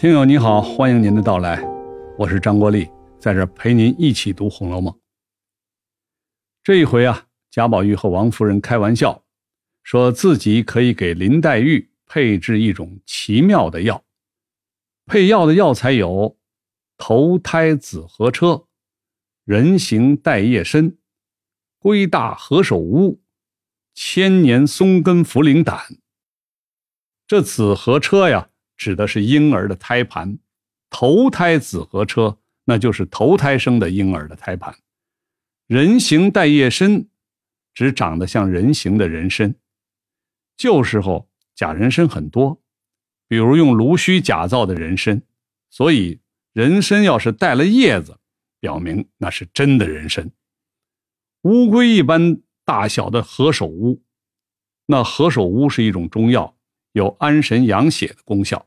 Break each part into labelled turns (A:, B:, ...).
A: 听友你好，欢迎您的到来，我是张国立，在这陪您一起读《红楼梦》。这一回啊，贾宝玉和王夫人开玩笑，说自己可以给林黛玉配制一种奇妙的药，配药的药材有头胎紫河车、人形带叶参、龟大何首乌、千年松根茯苓胆。这紫河车呀。指的是婴儿的胎盘，头胎子和车，那就是头胎生的婴儿的胎盘。人形带叶参，指长得像人形的人参。旧时候假人参很多，比如用芦须假造的人参，所以人参要是带了叶子，表明那是真的人参。乌龟一般大小的何首乌，那何首乌是一种中药，有安神养血的功效。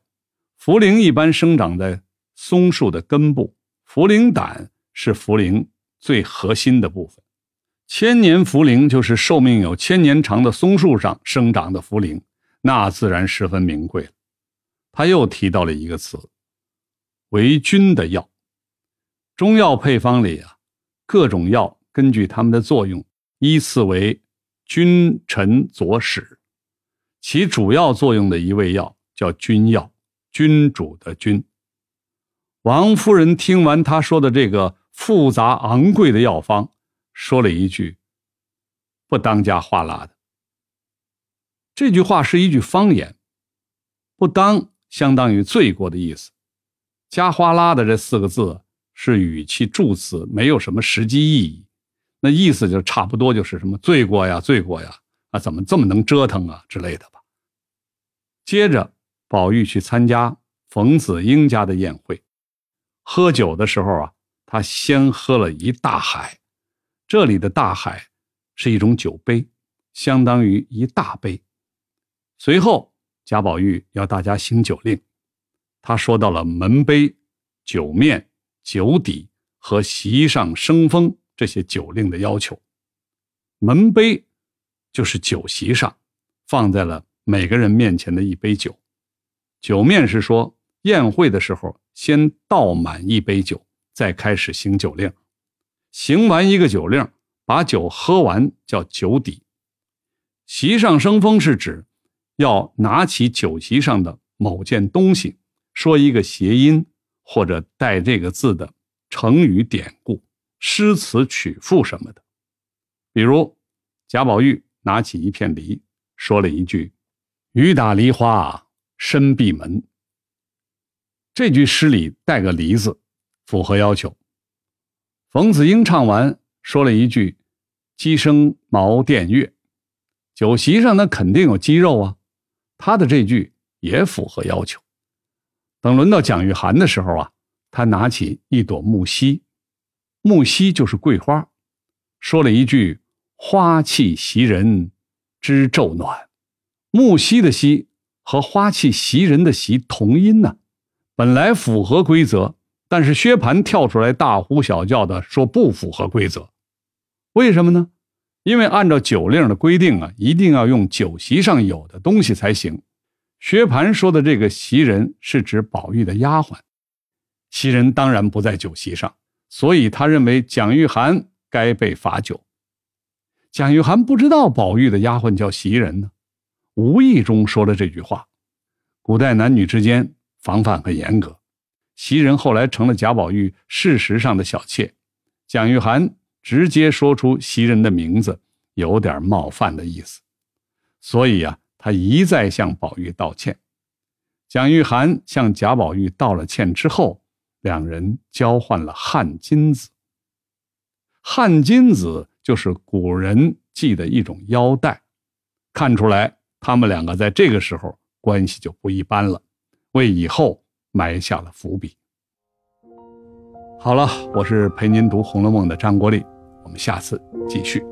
A: 茯苓一般生长在松树的根部，茯苓胆是茯苓最核心的部分。千年茯苓就是寿命有千年长的松树上生长的茯苓，那自然十分名贵了。他又提到了一个词，为君的药。中药配方里啊，各种药根据它们的作用依次为君臣佐使，其主要作用的一味药叫君药。君主的君，王夫人听完他说的这个复杂昂贵的药方，说了一句：“不当家话拉的。”这句话是一句方言，“不当”相当于罪过的意思，“加花拉的”这四个字是语气助词，没有什么实际意义。那意思就差不多就是什么罪过呀、罪过呀啊，怎么这么能折腾啊之类的吧。接着。宝玉去参加冯子英家的宴会，喝酒的时候啊，他先喝了一大海。这里的大海是一种酒杯，相当于一大杯。随后，贾宝玉要大家行酒令，他说到了门杯、酒面、酒底和席上生风这些酒令的要求。门杯就是酒席上放在了每个人面前的一杯酒。酒面是说，宴会的时候先倒满一杯酒，再开始行酒令。行完一个酒令，把酒喝完叫酒底。席上生风是指要拿起酒席上的某件东西，说一个谐音或者带这个字的成语典故、诗词曲赋什么的。比如贾宝玉拿起一片梨，说了一句：“雨打梨花。”深闭门。这句诗里带个“梨”字，符合要求。冯子英唱完，说了一句：“鸡声茅店月。”酒席上那肯定有鸡肉啊，他的这句也符合要求。等轮到蒋玉菡的时候啊，他拿起一朵木樨，木樨就是桂花，说了一句：“花气袭人知昼暖。”木樨的樨。和花气袭人的袭同音呢，本来符合规则，但是薛蟠跳出来大呼小叫的说不符合规则，为什么呢？因为按照酒令的规定啊，一定要用酒席上有的东西才行。薛蟠说的这个袭人是指宝玉的丫鬟，袭人当然不在酒席上，所以他认为蒋玉菡该被罚酒。蒋玉菡不知道宝玉的丫鬟叫袭人呢。无意中说了这句话。古代男女之间防范很严格，袭人后来成了贾宝玉事实上的小妾。蒋玉菡直接说出袭人的名字，有点冒犯的意思，所以啊，他一再向宝玉道歉。蒋玉菡向贾宝玉道了歉之后，两人交换了汗巾子。汗巾子就是古人系的一种腰带，看出来。他们两个在这个时候关系就不一般了，为以后埋下了伏笔。好了，我是陪您读《红楼梦》的张国立，我们下次继续。